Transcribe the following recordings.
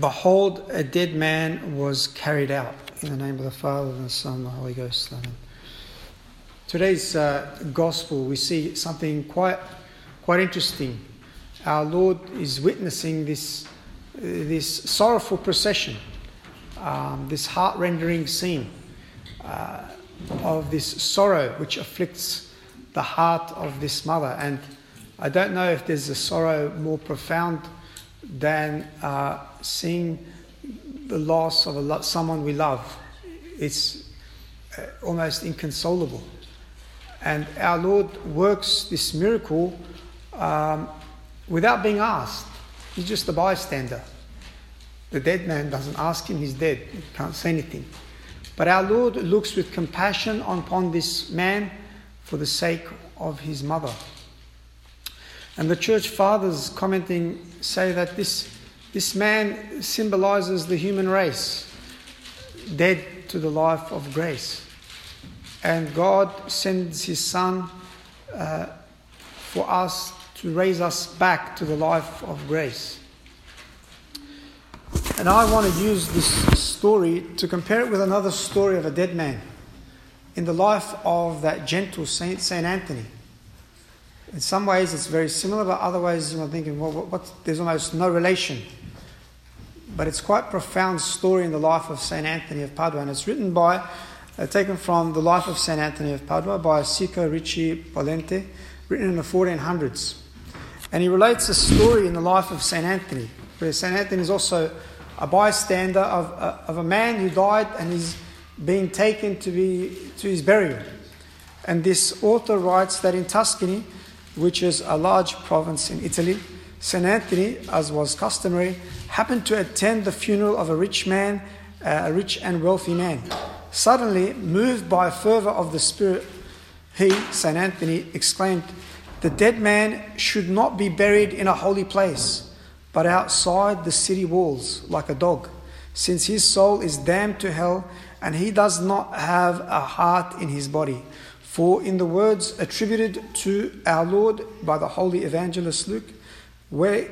Behold, a dead man was carried out. In the name of the Father, and the Son, and the Holy Ghost. Amen. Today's uh, gospel, we see something quite, quite interesting. Our Lord is witnessing this, uh, this sorrowful procession, um, this heart rendering scene uh, of this sorrow which afflicts the heart of this mother. And I don't know if there's a sorrow more profound than uh, seeing the loss of lo- someone we love. It's uh, almost inconsolable. And our Lord works this miracle um, without being asked. He's just a bystander. The dead man doesn't ask him, he's dead. He can't say anything. But our Lord looks with compassion upon this man for the sake of his mother. And the church fathers commenting say that this, this man symbolizes the human race, dead to the life of grace. And God sends his son uh, for us to raise us back to the life of grace. And I want to use this story to compare it with another story of a dead man in the life of that gentle saint, Saint Anthony. In some ways, it's very similar, but other ways, you know, thinking, well, what, what, there's almost no relation. But it's quite a profound story in the life of Saint Anthony of Padua, and it's written by, uh, taken from the life of Saint Anthony of Padua by Sicco Ricci Polente, written in the 1400s. And he relates a story in the life of Saint Anthony, where Saint Anthony is also a bystander of, uh, of a man who died and is being taken to, be, to his burial. And this author writes that in Tuscany, which is a large province in Italy, St. Anthony, as was customary, happened to attend the funeral of a rich man, uh, a rich and wealthy man. Suddenly, moved by a fervour of the Spirit, he, St. Anthony, exclaimed, The dead man should not be buried in a holy place, but outside the city walls, like a dog, since his soul is damned to hell and he does not have a heart in his body. For in the words attributed to our Lord by the holy evangelist Luke, where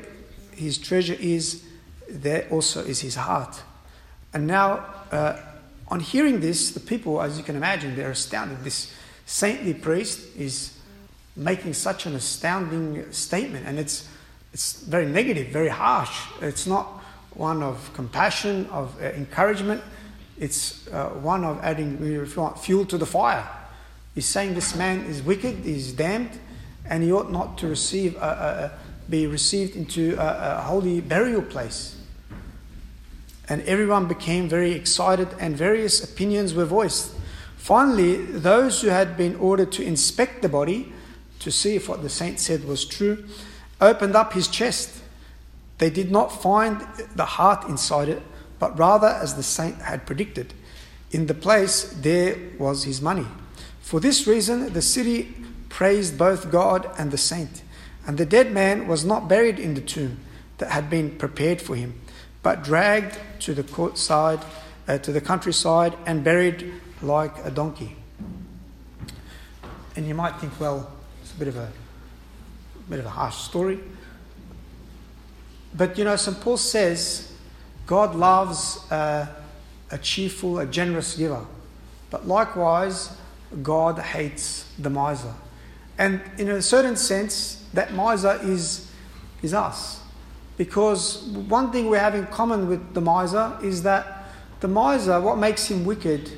his treasure is, there also is his heart. And now, uh, on hearing this, the people, as you can imagine, they're astounded. This saintly priest is making such an astounding statement, and it's, it's very negative, very harsh. It's not one of compassion, of uh, encouragement. It's uh, one of adding, fuel to the fire. He's saying this man is wicked, he's damned, and he ought not to receive, a, a, be received into a, a holy burial place. And everyone became very excited, and various opinions were voiced. Finally, those who had been ordered to inspect the body to see if what the saint said was true opened up his chest. They did not find the heart inside it, but rather, as the saint had predicted, in the place there was his money. For this reason, the city praised both God and the saint. And the dead man was not buried in the tomb that had been prepared for him, but dragged to the courtside, uh, to the countryside, and buried like a donkey. And you might think, well, it's a bit of a, a bit of a harsh story. But you know, St. Paul says God loves uh, a cheerful, a generous giver. But likewise, God hates the miser. And in a certain sense, that miser is, is us. Because one thing we have in common with the miser is that the miser, what makes him wicked,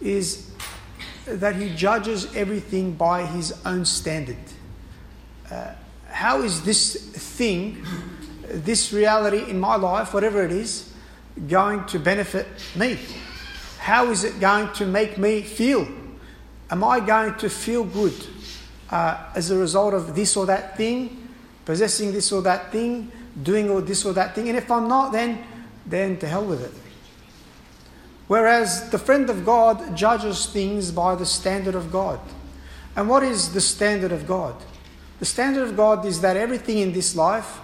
is that he judges everything by his own standard. Uh, how is this thing, this reality in my life, whatever it is, going to benefit me? How is it going to make me feel? Am I going to feel good uh, as a result of this or that thing, possessing this or that thing, doing or this or that thing? And if I'm not, then, then to hell with it. Whereas the friend of God judges things by the standard of God. And what is the standard of God? The standard of God is that everything in this life,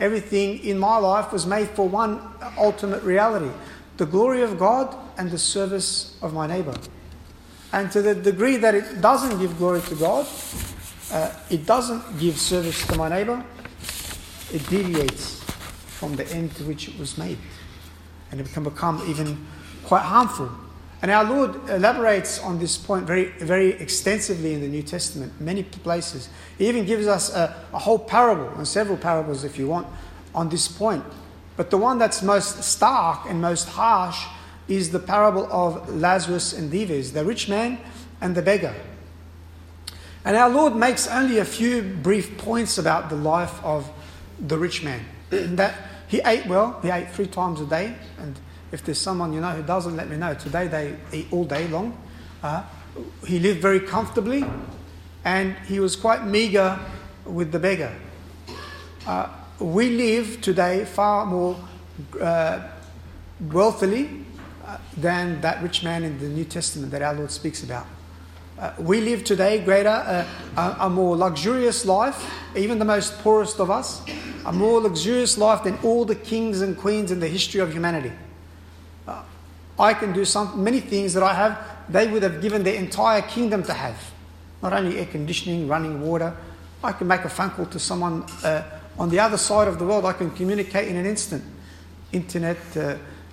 everything in my life was made for one ultimate reality the glory of God and the service of my neighbor. And to the degree that it doesn't give glory to God, uh, it doesn't give service to my neighbor, it deviates from the end to which it was made. and it can become even quite harmful. And our Lord elaborates on this point very, very extensively in the New Testament, many places. He even gives us a, a whole parable, and several parables if you want, on this point. But the one that's most stark and most harsh is the parable of Lazarus and Dives, the rich man and the beggar. And our Lord makes only a few brief points about the life of the rich man. that he ate well, he ate three times a day, and if there's someone you know who doesn't, let me know. Today they eat all day long. Uh, he lived very comfortably, and he was quite meager with the beggar. Uh, we live today far more uh, wealthily than that rich man in the New Testament that our Lord speaks about. Uh, we live today greater, uh, a, a, more luxurious life, even the most poorest of us, a more luxurious life than all the kings and queens in the history of humanity. Uh, I can do some, many things that I have, they would have given their entire kingdom to have. Not only air conditioning, running water, I can make a phone call to someone uh, on the other side of the world, I can communicate in an instant. Internet,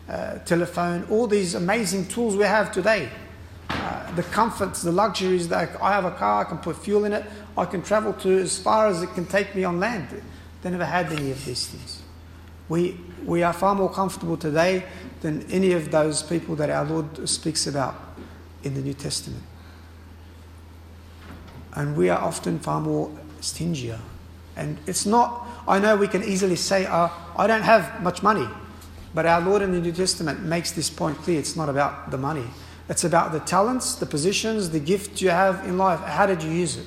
uh, uh, telephone, all these amazing tools we have today. Uh, the comforts, the luxuries that I have a car, I can put fuel in it, I can travel to as far as it can take me on land. They never had any of these things. We, we are far more comfortable today than any of those people that our Lord speaks about in the New Testament. And we are often far more stingier. And it's not, I know we can easily say, oh, I don't have much money. But our Lord in the New Testament makes this point clear. It's not about the money. It's about the talents, the positions, the gift you have in life. How did you use it?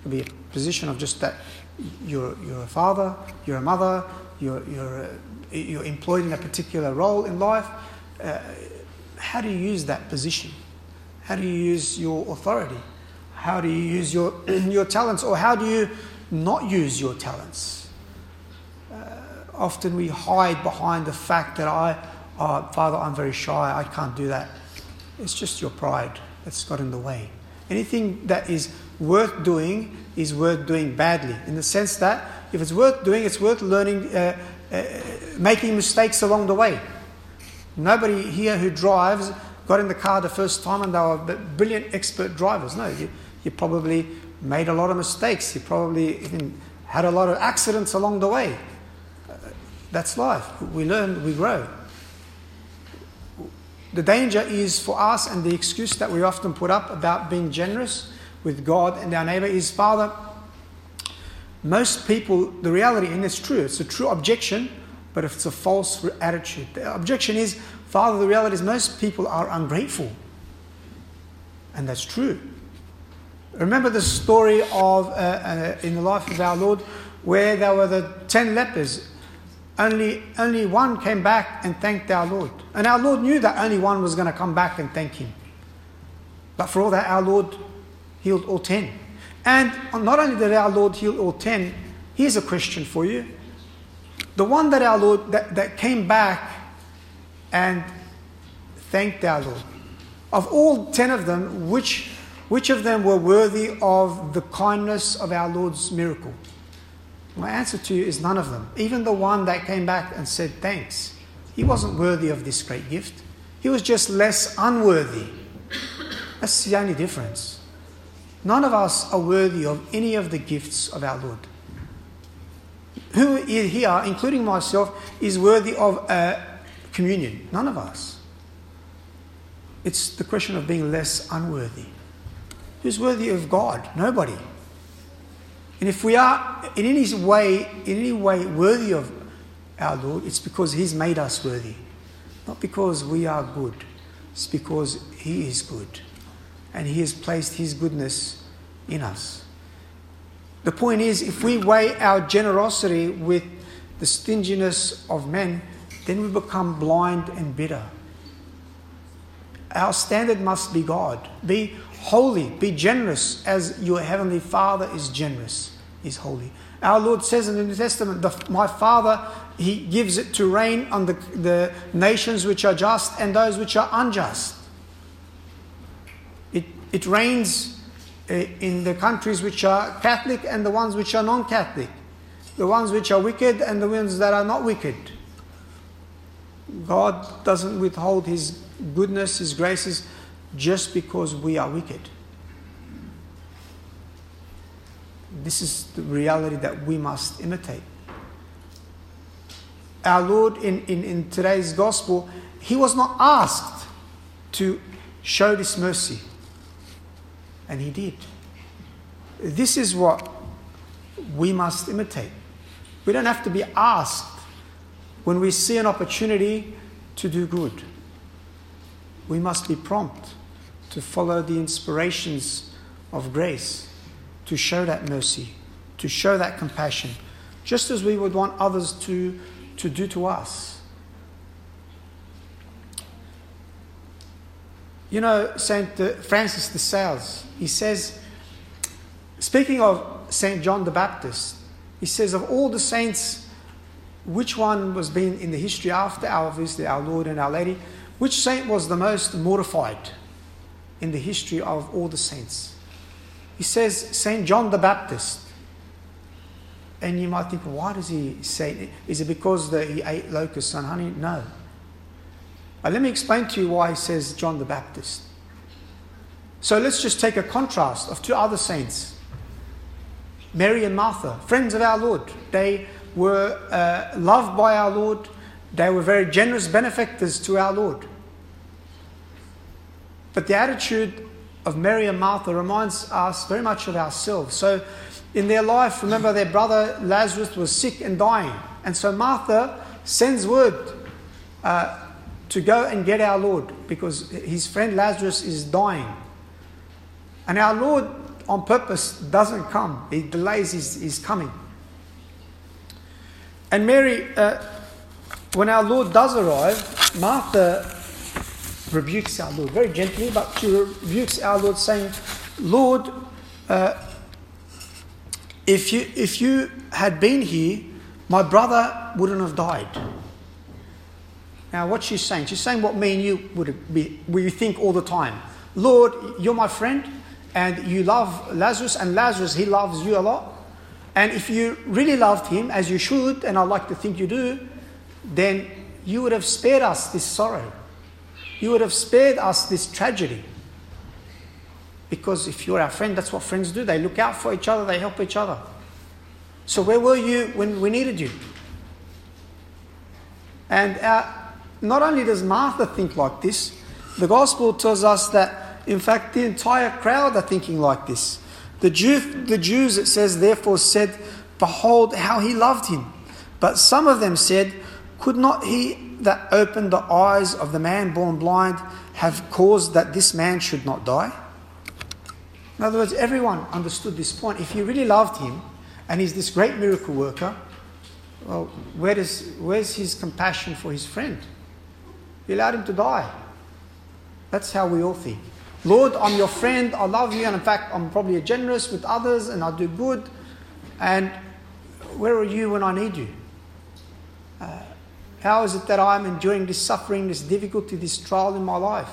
It'll be a position of just that you're, you're a father, you're a mother, you're, you're, uh, you're employed in a particular role in life. Uh, how do you use that position? How do you use your authority? How do you use your, your talents? Or how do you not use your talents? Often we hide behind the fact that I, oh, Father, I'm very shy, I can't do that. It's just your pride that's got in the way. Anything that is worth doing is worth doing badly, in the sense that if it's worth doing, it's worth learning, uh, uh, making mistakes along the way. Nobody here who drives got in the car the first time and they were brilliant expert drivers. No, you, you probably made a lot of mistakes. You probably had a lot of accidents along the way. That's life. We learn, we grow the danger is for us, and the excuse that we often put up about being generous with God and our neighbor is Father, most people, the reality, and it's true, it's a true objection, but it's a false attitude. The objection is, Father, the reality is most people are ungrateful. And that's true. Remember the story of uh, uh, in the life of our Lord where there were the ten lepers only, only one came back and thanked our Lord. And our Lord knew that only one was going to come back and thank him. But for all that, our Lord healed all ten. And not only did our Lord heal all ten, here's a question for you. The one that our Lord that, that came back and thanked our Lord, of all ten of them, which, which of them were worthy of the kindness of our Lord's miracle? My answer to you is none of them. Even the one that came back and said thanks, he wasn't worthy of this great gift. He was just less unworthy. That's the only difference. None of us are worthy of any of the gifts of our Lord. Who here, including myself, is worthy of a communion? None of us. It's the question of being less unworthy. Who's worthy of God? Nobody. And if we are in any way, in any way worthy of our Lord, it's because He's made us worthy. Not because we are good. It's because He is good. And He has placed His goodness in us. The point is, if we weigh our generosity with the stinginess of men, then we become blind and bitter. Our standard must be God. Be holy, be generous as your heavenly Father is generous, is holy. Our Lord says in the New Testament, the, My Father, He gives it to rain on the, the nations which are just and those which are unjust. It, it rains eh, in the countries which are Catholic and the ones which are non Catholic, the ones which are wicked and the ones that are not wicked. God doesn't withhold His goodness, His graces, just because we are wicked. This is the reality that we must imitate. Our Lord, in, in, in today's gospel, He was not asked to show this mercy, and He did. This is what we must imitate. We don't have to be asked when we see an opportunity to do good. We must be prompt to follow the inspirations of grace, to show that mercy, to show that compassion, just as we would want others to, to do to us. You know, St. Uh, Francis de Sales, he says, speaking of St. John the Baptist, he says, of all the saints, which one was being in the history after our, obviously our Lord and our Lady, which saint was the most mortified in the history of all the saints? He says, St. John the Baptist. And you might think, why does he say Is it because the, he ate locusts and honey? No. But let me explain to you why he says John the Baptist. So let's just take a contrast of two other saints Mary and Martha, friends of our Lord. They were uh, loved by our Lord, they were very generous benefactors to our Lord. But the attitude of Mary and Martha reminds us very much of ourselves. So, in their life, remember their brother Lazarus was sick and dying. And so Martha sends word uh, to go and get our Lord because his friend Lazarus is dying. And our Lord, on purpose, doesn't come, he delays his, his coming. And Mary, uh, when our Lord does arrive, Martha rebukes our Lord very gently, but she rebukes our Lord, saying, Lord, uh, if, you, if you had been here, my brother wouldn't have died. Now, what she's saying, she's saying what me and you would be, we think all the time. Lord, you're my friend, and you love Lazarus, and Lazarus, he loves you a lot. And if you really loved him, as you should, and I like to think you do, then you would have spared us this sorrow. You would have spared us this tragedy. Because if you're our friend, that's what friends do. They look out for each other, they help each other. So, where were you when we needed you? And uh, not only does Martha think like this, the gospel tells us that, in fact, the entire crowd are thinking like this. The, Jew, the Jews, it says, therefore said, Behold how he loved him. But some of them said, Could not he that opened the eyes of the man born blind have caused that this man should not die? In other words, everyone understood this point. If he really loved him and he's this great miracle worker, well, where does, where's his compassion for his friend? He allowed him to die. That's how we all think. Lord, I'm your friend, I love you, and in fact, I'm probably generous with others and I do good. And where are you when I need you? Uh, how is it that I'm enduring this suffering, this difficulty, this trial in my life?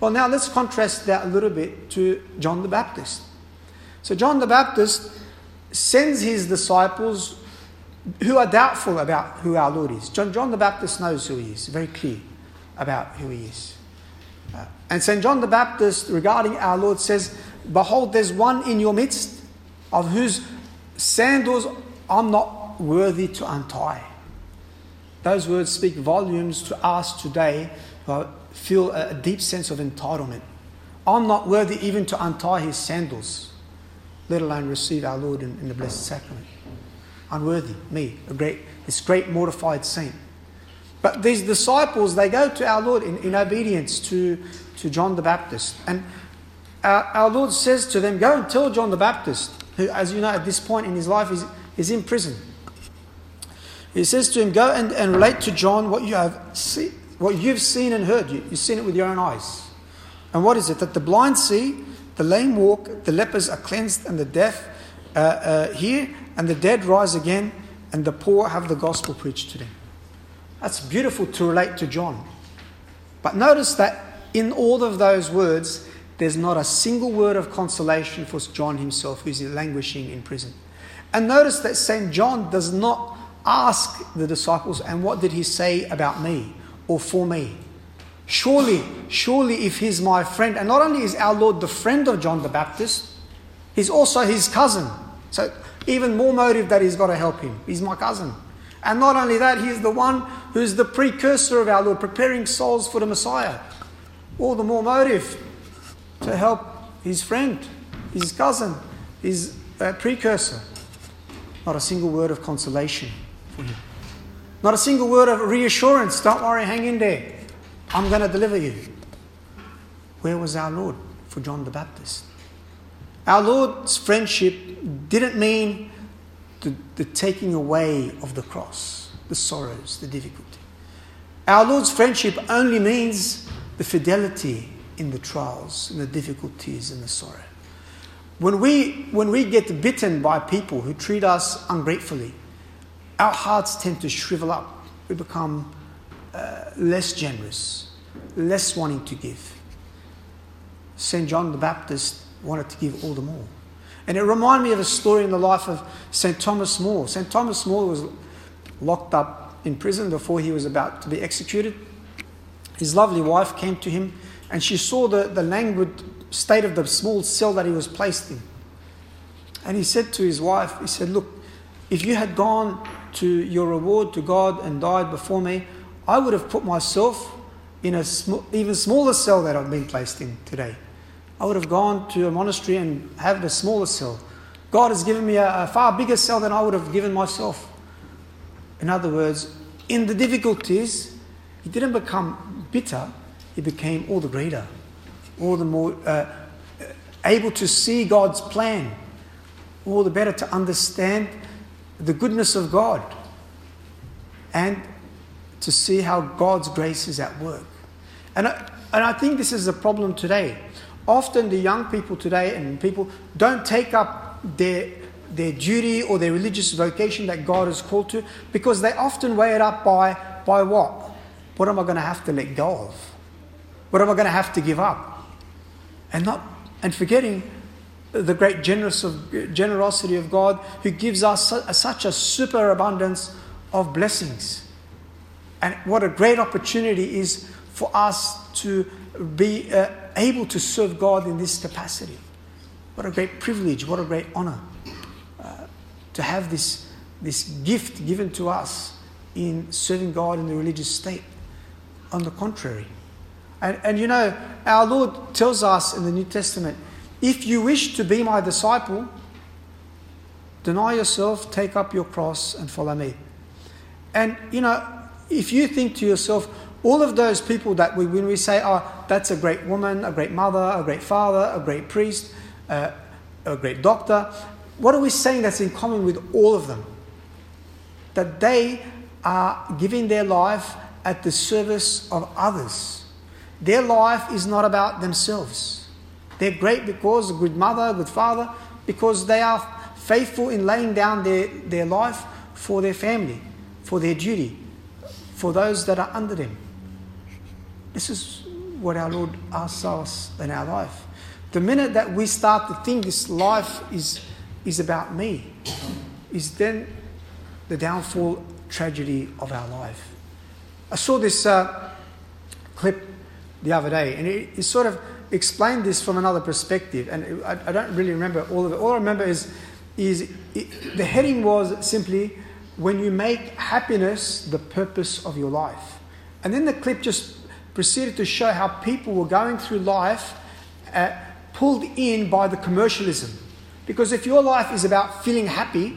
Well, now let's contrast that a little bit to John the Baptist. So, John the Baptist sends his disciples who are doubtful about who our Lord is. John, John the Baptist knows who he is, very clear about who he is. Uh, and St. John the Baptist, regarding our Lord, says, Behold, there's one in your midst of whose sandals I'm not worthy to untie. Those words speak volumes to us today who feel a deep sense of entitlement. I'm not worthy even to untie his sandals, let alone receive our Lord in, in the Blessed Sacrament. Unworthy, me, a great, this great mortified saint. But these disciples, they go to our Lord in, in obedience to, to John the Baptist. And our, our Lord says to them, Go and tell John the Baptist, who, as you know, at this point in his life is, is in prison. He says to him, Go and, and relate to John what you have see, what you've seen and heard. You, you've seen it with your own eyes. And what is it? That the blind see, the lame walk, the lepers are cleansed, and the deaf uh, uh, hear, and the dead rise again, and the poor have the gospel preached to them. That's beautiful to relate to John. But notice that in all of those words, there's not a single word of consolation for John himself, who's languishing in prison. And notice that St. John does not ask the disciples, and what did he say about me or for me? Surely, surely, if he's my friend, and not only is our Lord the friend of John the Baptist, he's also his cousin. So, even more motive that he's got to help him. He's my cousin. And not only that, he's the one who's the precursor of our Lord, preparing souls for the Messiah. All the more motive to help his friend, his cousin, his uh, precursor. Not a single word of consolation. Not a single word of reassurance. Don't worry, hang in there. I'm going to deliver you. Where was our Lord for John the Baptist? Our Lord's friendship didn't mean the, the taking away of the cross, the sorrows, the difficulty. Our Lord's friendship only means the fidelity in the trials, in the difficulties, and the sorrow. When we, when we get bitten by people who treat us ungratefully, our hearts tend to shrivel up. We become uh, less generous, less wanting to give. St. John the Baptist wanted to give all the more. And it reminded me of a story in the life of St. Thomas More. St. Thomas More was locked up in prison before he was about to be executed. His lovely wife came to him and she saw the, the languid state of the small cell that he was placed in. And he said to his wife, he said, Look, if you had gone to your reward to God and died before me, I would have put myself in a sm- even smaller cell that I've been placed in today. I would have gone to a monastery and had a smaller cell. God has given me a, a far bigger cell than I would have given myself. In other words, in the difficulties, he didn't become bitter, he became all the greater, all the more uh, able to see God's plan, all the better to understand the goodness of God and to see how God's grace is at work. And I, and I think this is a problem today. Often the young people today and people don't take up their, their duty or their religious vocation that God has called to because they often weigh it up by, by what? What am I going to have to let go of? What am I going to have to give up? And not and forgetting the great generous of, generosity of God who gives us such a superabundance of blessings. And what a great opportunity is for us to be uh, able to serve God in this capacity. What a great privilege, what a great honor uh, to have this, this gift given to us in serving God in the religious state. On the contrary. And, and you know, our Lord tells us in the New Testament if you wish to be my disciple, deny yourself, take up your cross, and follow me. And you know, if you think to yourself, all of those people that we, when we say, oh, that's a great woman, a great mother, a great father, a great priest, uh, a great doctor, what are we saying that's in common with all of them? That they are giving their life at the service of others. Their life is not about themselves. They're great because good mother, good father, because they are faithful in laying down their, their life for their family, for their duty, for those that are under them. This is what our Lord asks us in our life. The minute that we start to think this life is, is about me, is then the downfall tragedy of our life. I saw this uh, clip the other day, and it, it, sort of explained this from another perspective. And I, I, don't really remember all of it. All I remember is, is it, the heading was simply when you make happiness the purpose of your life. And then the clip just proceeded to show how people were going through life uh, pulled in by the commercialism. Because if your life is about feeling happy,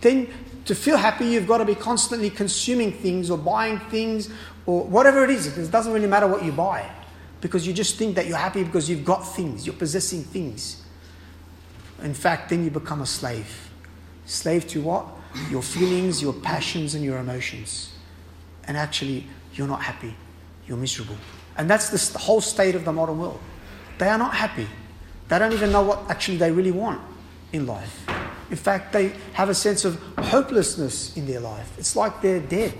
then to feel happy, you've got to be constantly consuming things or buying things or whatever it is. It doesn't really matter what you buy because you just think that you're happy because you've got things, you're possessing things. In fact, then you become a slave. Slave to what? Your feelings, your passions, and your emotions. And actually, you're not happy, you're miserable. And that's the whole state of the modern world. They are not happy. They don't even know what actually they really want in life. In fact, they have a sense of hopelessness in their life. It's like they're dead.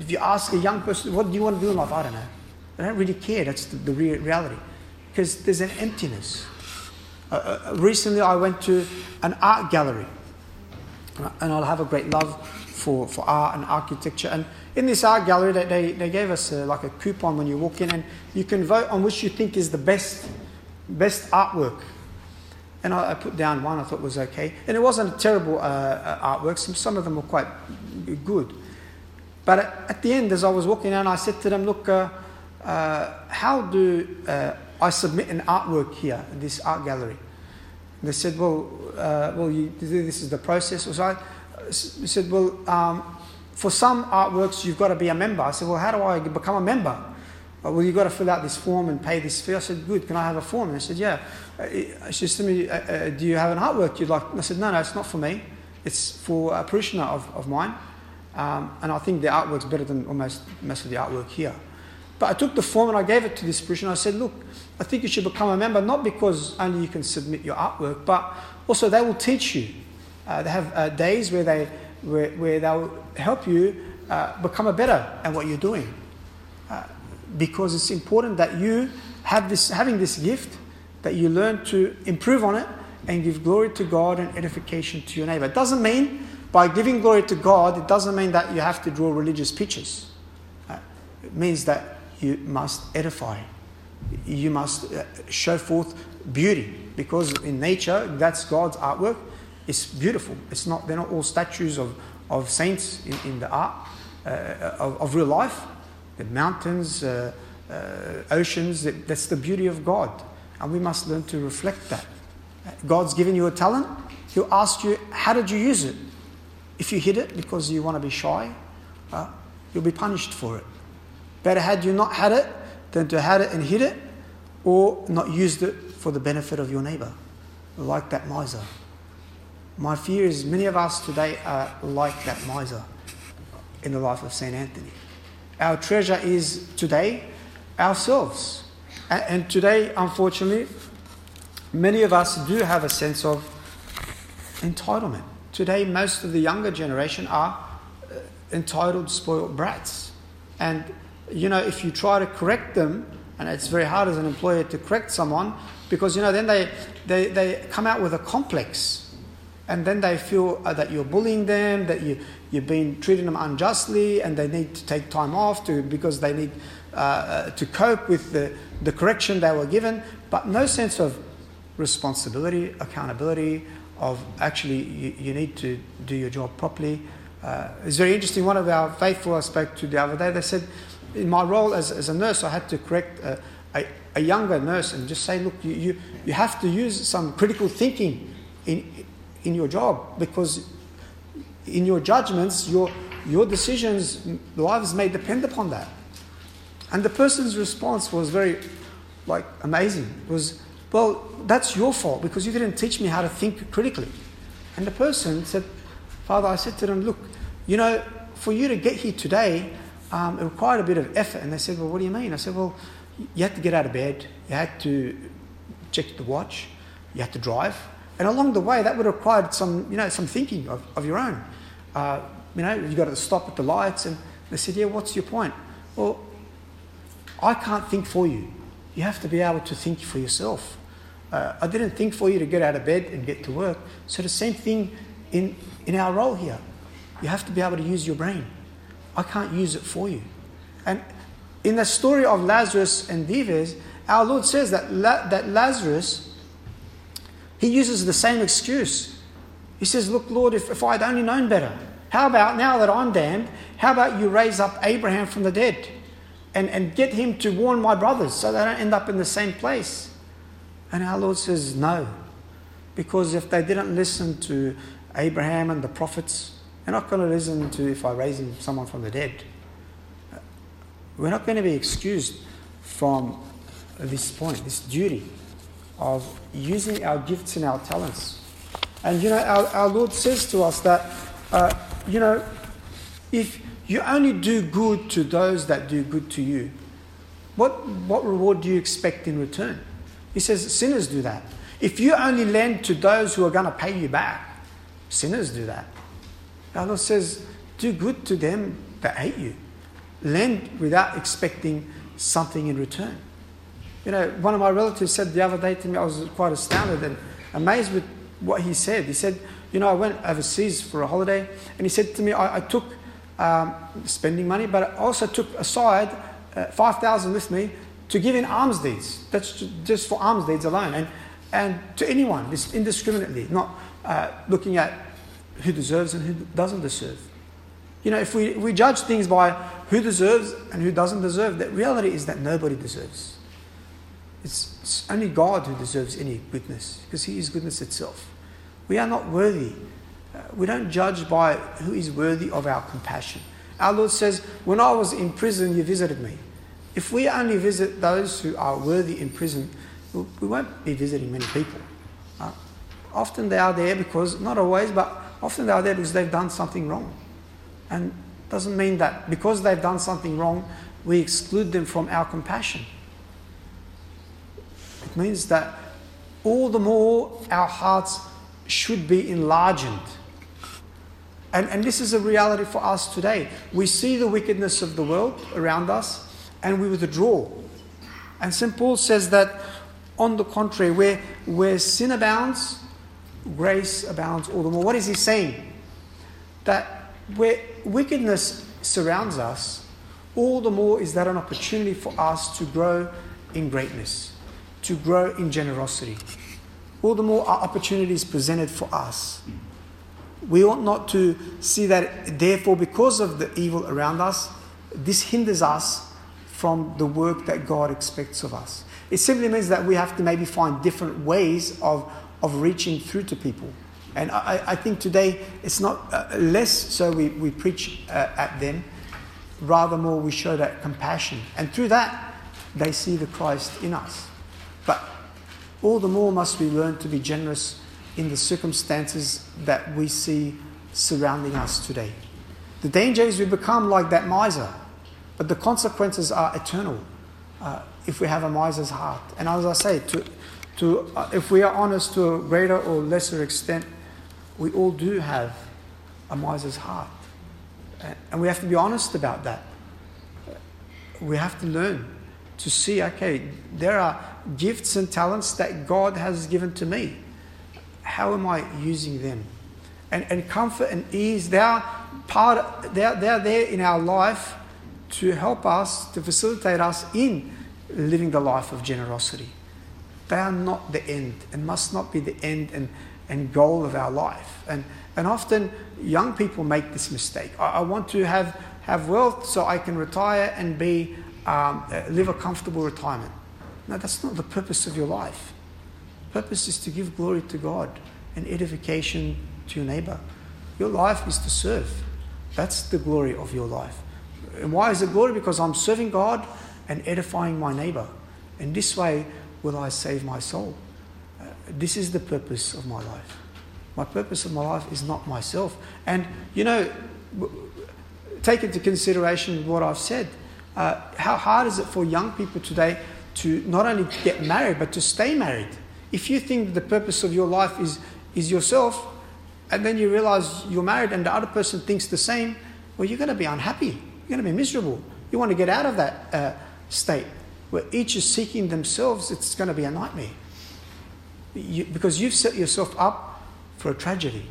If you ask a young person, what do you want to do in life? I don't know. They don't really care. That's the, the reality. Because there's an emptiness. Uh, uh, recently, I went to an art gallery. And I'll have a great love for, for art and architecture. And in this art gallery, they, they, they gave us a, like a coupon when you walk in, and you can vote on which you think is the best, best artwork. And I, I put down one I thought was okay. And it wasn't a terrible uh, uh, artwork, some, some of them were quite good. But at, at the end, as I was walking out, I said to them, Look, uh, uh how do uh, I submit an artwork here this art gallery? And they said, Well, uh, well you, this is the process. So I said, Well, um, for some artworks, you've got to be a member. I said, Well, how do I become a member? well, you've got to fill out this form and pay this fee. I said, good, can I have a form? And I said, yeah. Uh, she said to me, uh, uh, do you have an artwork you'd like? And I said, no, no, it's not for me. It's for a parishioner of, of mine. Um, and I think the artwork's better than almost most of the artwork here. But I took the form and I gave it to this parishioner. I said, look, I think you should become a member, not because only you can submit your artwork, but also they will teach you. Uh, they have uh, days where, they, where, where they'll help you uh, become a better at what you're doing because it's important that you have this, having this gift, that you learn to improve on it and give glory to God and edification to your neighbor. It doesn't mean by giving glory to God, it doesn't mean that you have to draw religious pictures. Uh, it means that you must edify. You must uh, show forth beauty because in nature, that's God's artwork. It's beautiful. It's not, they're not all statues of, of saints in, in the art uh, of, of real life the mountains, uh, uh, oceans. That's the beauty of God. And we must learn to reflect that. God's given you a talent, He'll ask you, How did you use it? If you hid it because you want to be shy, uh, you'll be punished for it. Better had you not had it than to had it and hid it, or not used it for the benefit of your neighbor, like that miser. My fear is many of us today are like that miser in the life of St. Anthony. Our treasure is today ourselves. And today, unfortunately, many of us do have a sense of entitlement. Today, most of the younger generation are uh, entitled, spoiled brats. And, you know, if you try to correct them, and it's very hard as an employer to correct someone because, you know, then they, they, they come out with a complex and then they feel uh, that you're bullying them, that you, you've been treating them unjustly, and they need to take time off to, because they need uh, uh, to cope with the, the correction they were given, but no sense of responsibility, accountability, of actually you, you need to do your job properly. Uh, it's very interesting. One of our faithful I spoke to the other day, they said, in my role as, as a nurse, I had to correct a, a, a younger nurse and just say, look, you, you, you have to use some critical thinking in, in your job because in your judgments, your, your decisions, lives may depend upon that. And the person's response was very, like, amazing. It was, well, that's your fault because you didn't teach me how to think critically. And the person said, Father, I said to them, look, you know, for you to get here today, um, it required a bit of effort. And they said, well, what do you mean? I said, well, you had to get out of bed, you had to check the watch, you had to drive, and along the way, that would have required some, you know, some thinking of, of your own. Uh, you know, you've got to stop at the lights. And they said, yeah, what's your point? Well, I can't think for you. You have to be able to think for yourself. Uh, I didn't think for you to get out of bed and get to work. So the same thing in, in our role here. You have to be able to use your brain. I can't use it for you. And in the story of Lazarus and Dives, our Lord says that, La- that Lazarus he uses the same excuse. He says, Look, Lord, if, if I'd only known better, how about now that I'm damned, how about you raise up Abraham from the dead and, and get him to warn my brothers so they don't end up in the same place? And our Lord says, No. Because if they didn't listen to Abraham and the prophets, they're not going to listen to if I raise someone from the dead. We're not going to be excused from this point, this duty of using our gifts and our talents. And you know, our, our Lord says to us that, uh, you know, if you only do good to those that do good to you, what, what reward do you expect in return? He says sinners do that. If you only lend to those who are going to pay you back, sinners do that. Lord says, do good to them that hate you. Lend without expecting something in return. You know, one of my relatives said the other day to me, I was quite astounded and amazed with what he said. He said, you know, I went overseas for a holiday, and he said to me, I, I took um, spending money, but I also took aside uh, 5,000 with me to give in alms deeds. That's just for alms deeds alone. And, and to anyone, just indiscriminately, not uh, looking at who deserves and who doesn't deserve. You know, if we, we judge things by who deserves and who doesn't deserve, the reality is that nobody deserves. It's, it's only God who deserves any goodness because He is goodness itself. We are not worthy. Uh, we don't judge by who is worthy of our compassion. Our Lord says, When I was in prison, you visited me. If we only visit those who are worthy in prison, we won't be visiting many people. Uh, often they are there because, not always, but often are there because they've done something wrong. And doesn't mean that because they've done something wrong, we exclude them from our compassion. It means that all the more our hearts should be enlarged. And, and this is a reality for us today. We see the wickedness of the world around us and we withdraw. And St. Paul says that, on the contrary, where, where sin abounds, grace abounds all the more. What is he saying? That where wickedness surrounds us, all the more is that an opportunity for us to grow in greatness, to grow in generosity. All the more are opportunities presented for us. We ought not to see that, therefore, because of the evil around us, this hinders us from the work that God expects of us. It simply means that we have to maybe find different ways of, of reaching through to people. And I, I think today it's not uh, less so we, we preach uh, at them, rather more we show that compassion. And through that, they see the Christ in us. But all the more must we learn to be generous in the circumstances that we see surrounding us today. The danger is we become like that miser, but the consequences are eternal uh, if we have a miser's heart. And as I say, to, to, uh, if we are honest to a greater or lesser extent, we all do have a miser's heart. And we have to be honest about that. We have to learn to see okay, there are gifts and talents that God has given to me. How am I using them? And, and comfort and ease, they are, part, they, are, they are there in our life to help us, to facilitate us in living the life of generosity. They are not the end and must not be the end and and goal of our life. And, and often young people make this mistake. I, I want to have, have wealth so I can retire and be, um, live a comfortable retirement. No, that's not the purpose of your life. Purpose is to give glory to God and edification to your neighbor. Your life is to serve. That's the glory of your life. And why is it glory? Because I'm serving God and edifying my neighbor. And this way will I save my soul this is the purpose of my life. My purpose of my life is not myself. And, you know, take into consideration what I've said. Uh, how hard is it for young people today to not only get married, but to stay married? If you think the purpose of your life is, is yourself, and then you realize you're married and the other person thinks the same, well, you're going to be unhappy. You're going to be miserable. You want to get out of that uh, state where each is seeking themselves, it's going to be a nightmare you, because you've set yourself up for a tragedy.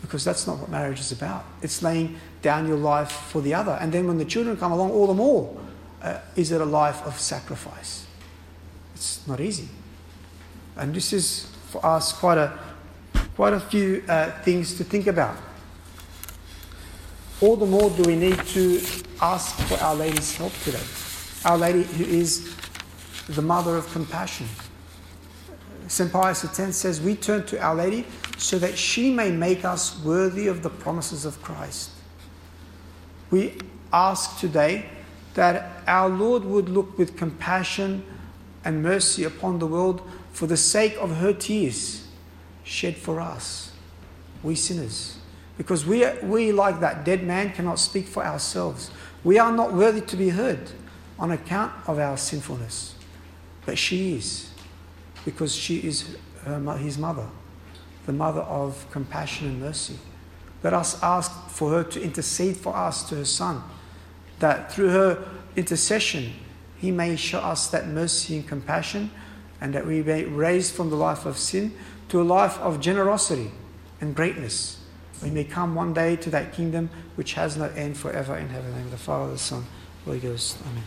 Because that's not what marriage is about. It's laying down your life for the other. And then when the children come along, all the more uh, is it a life of sacrifice. It's not easy. And this is for us quite a, quite a few uh, things to think about. All the more do we need to ask for Our Lady's help today. Our Lady, who is the mother of compassion. St. Pius X says, We turn to Our Lady so that she may make us worthy of the promises of Christ. We ask today that our Lord would look with compassion and mercy upon the world for the sake of her tears shed for us, we sinners. Because we, we, like that dead man, cannot speak for ourselves. We are not worthy to be heard on account of our sinfulness, but she is because she is her, his mother, the mother of compassion and mercy. Let us ask for her to intercede for us to her Son, that through her intercession, he may show us that mercy and compassion, and that we may raise from the life of sin to a life of generosity, and greatness. We may come one day to that kingdom which has no end forever in heaven. In the Father, the Son, Holy Ghost. Amen.